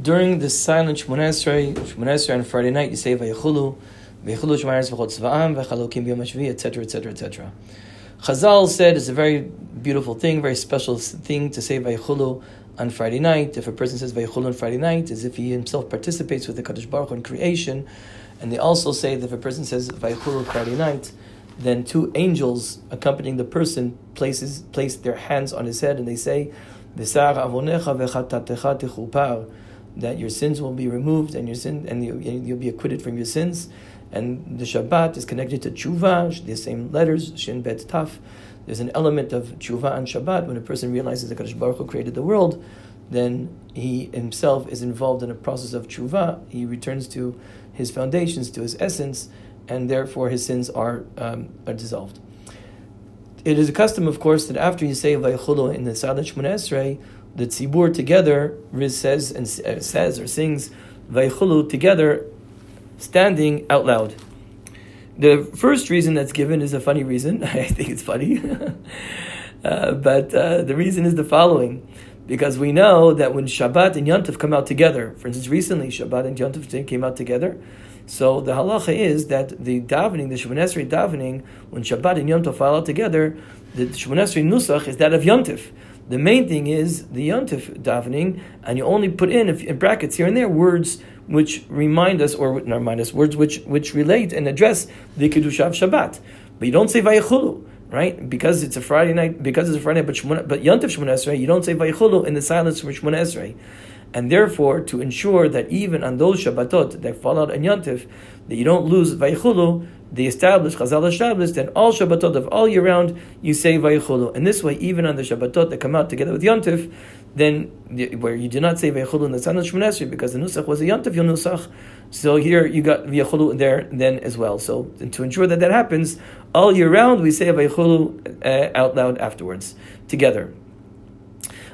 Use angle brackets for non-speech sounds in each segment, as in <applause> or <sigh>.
during the silent Shemona Esrei, Shemona Esrei on Friday night, you say Vayechulu, Vayechulu Shemaris V'chot Tzva'am, V'chalokim B'yom HaShvi, etc., etc., etc. Chazal said it's a very beautiful thing, very special thing to say Vayechulu on Friday night. If a person says Vayechulu on Friday night, as if he himself participates with the Kadosh Baruch Hu in creation. And they also say that if a person says Vayechulu Friday night, then two angels accompanying the person places place their hands on his head and they say, that your sins will be removed and your sin and you, you'll be acquitted from your sins. And the Shabbat is connected to tshuva, the same letters, shin bet taf. There's an element of tshuva on Shabbat when a person realizes that Kadosh Baruch Hu created the world, then he himself is involved in a process of tshuva. He returns to his foundations, to his essence, and therefore his sins are um, are dissolved. It is a custom, of course, that after you say Vayichulu in the Sadat Shemona Esrei, the tzibur together says and uh, says or sings Vaychulu together, standing out loud. The first reason that's given is a funny reason. <laughs> I think it's funny, <laughs> uh, but uh, the reason is the following. Because we know that when Shabbat and Yontif come out together, for instance, recently Shabbat and Yontif came out together, so the halacha is that the davening, the Shemon davening, when Shabbat and Yontif fall out together, the Shemon nusach is that of Yontif. The main thing is the Yontif davening, and you only put in, in brackets here and there words which remind us, or not remind us, words which, which relate and address the Kedusha of Shabbat. But you don't say Vayichulu, right? Because it's a Friday night, because it's a Friday night, but, but Yontif Shemona Esrei, you don't say Vayichulu in the silence of Shemona Esrei. And therefore, to ensure that even on those Shabbatot that fall out on Yontif, that you don't lose Vayichulu, they established, Chazal established that all Shabbatot of all year round, you say Vayichulu. And this way, even on the Shabbatot that come out together with Yontif, then where you do not say Vayichulu in the San Shmonesri because the Nusach was a Yontif Nusach, so here you got Vayichulu there then as well. So to ensure that that happens, all year round we say Vayichulu uh, out loud afterwards, together.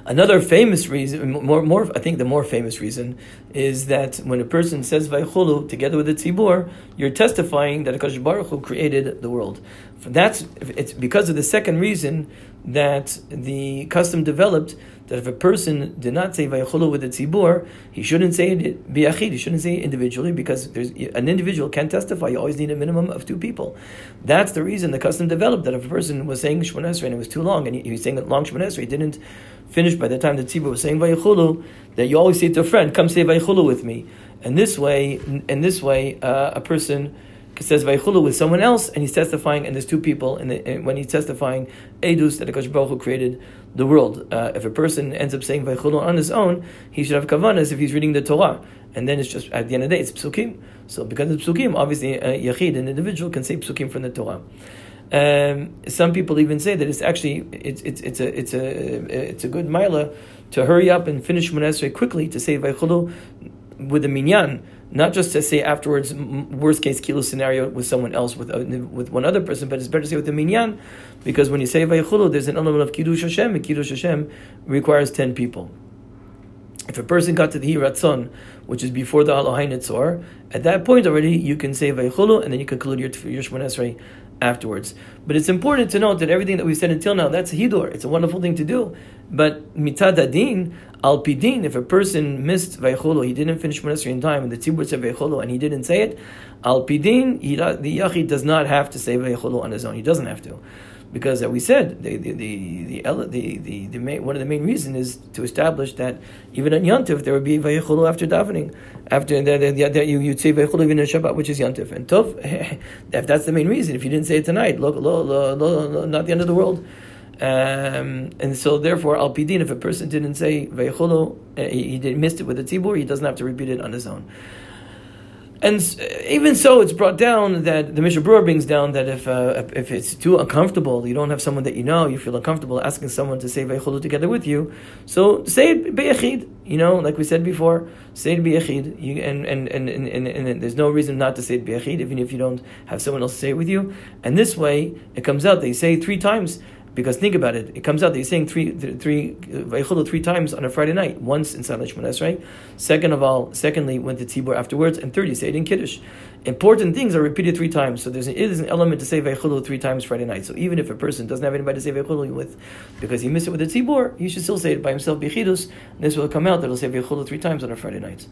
Another famous reason, more, more, I think the more famous reason, is that when a person says Vaychulu together with the Tzibur, you're testifying that Akash Baruch Hu created the world. That's it's because of the second reason that the custom developed that if a person did not say Vaychulu with the Tzibur, he shouldn't say it biyachid, he shouldn't say it individually because there's an individual can't testify. You always need a minimum of two people. That's the reason the custom developed that if a person was saying Shemon and it was too long and he, he was saying it long Shemon he didn't finish by the time the tzibur was saying vayichulu, that you always say to a friend, "Come say vayichulu with me." And this way, in this way, uh, a person says vayichulu with someone else, and he's testifying, and there's two people, and, when he's testifying, edus that the Baruch Hu created the world. Uh, if a person ends up saying vayichulu on his own, he should have kavanas if he's reading the Torah, and then it's just at the end of the day, it's psukim. So because it's psukim, obviously, uh, yachid, an individual, can say psukim from the Torah. Um, some people even say that it's actually it's it's it's a it's a it's a good mila to hurry up and finish Shemon quickly to say Vaychulu with the minyan, not just to say afterwards worst case kilo scenario with someone else with uh, with one other person, but it's better to say with the minyan because when you say Vaychulu, there's an element of kiddush Hashem, and kiddush Hashem requires ten people. If a person got to the Hiratzon, which is before the Nitzor, at that point already you can say Vaychulu, and then you can conclude your, your Shemon Esrei afterwards. But it's important to note that everything that we've said until now, that's a hidur. It's a wonderful thing to do. But mitad adin, al pidin, if a person missed vaycholo, he didn't finish Monasri in time, and the tzibur said vaycholo, and he didn't say it, al pidin, the yachid does not have to say vaycholo on his own. He doesn't have to because as we said, the the the the, the, the, main, one of the main reasons is to establish that even on Yantif there would be vayichulu after davening, after that, that you you'd say vayichulu even in Shabbat, which is Yantif. And Tov, <laughs> if that's the main reason, if you didn't say it tonight, look, look, look, look not the end of the world. Um, and so, therefore, al pidin, if a person didn't say vayichulu, uh, he, he missed it with the tzibur, he doesn't have to repeat it on his own. And even so, it's brought down that the Mishnah Berurah brings down that if uh, if it's too uncomfortable, you don't have someone that you know, you feel uncomfortable asking someone to say Veichulu together with you, so say it. You know, like we said before, say it. You, and, and, and, and, and, there's no reason not to say it even if you don't have someone else say it with you. And this way, it comes out, they say three times, Because think about it, it comes out that he's saying three, three, uh, three times on a Friday night. Once in Salat Shmones, right? Second of all, secondly, went to Tzibor afterwards, and third, you say it in Kiddush. Important things are repeated three times, so there's an, it is an element to say Veichulu three times Friday night. So even if a person doesn't have anybody to say Veichulu with, because he missed it with the Tzibor, he should still say it by himself, Bechidus, this will come out that he'll say Veichulu three times on a Friday night.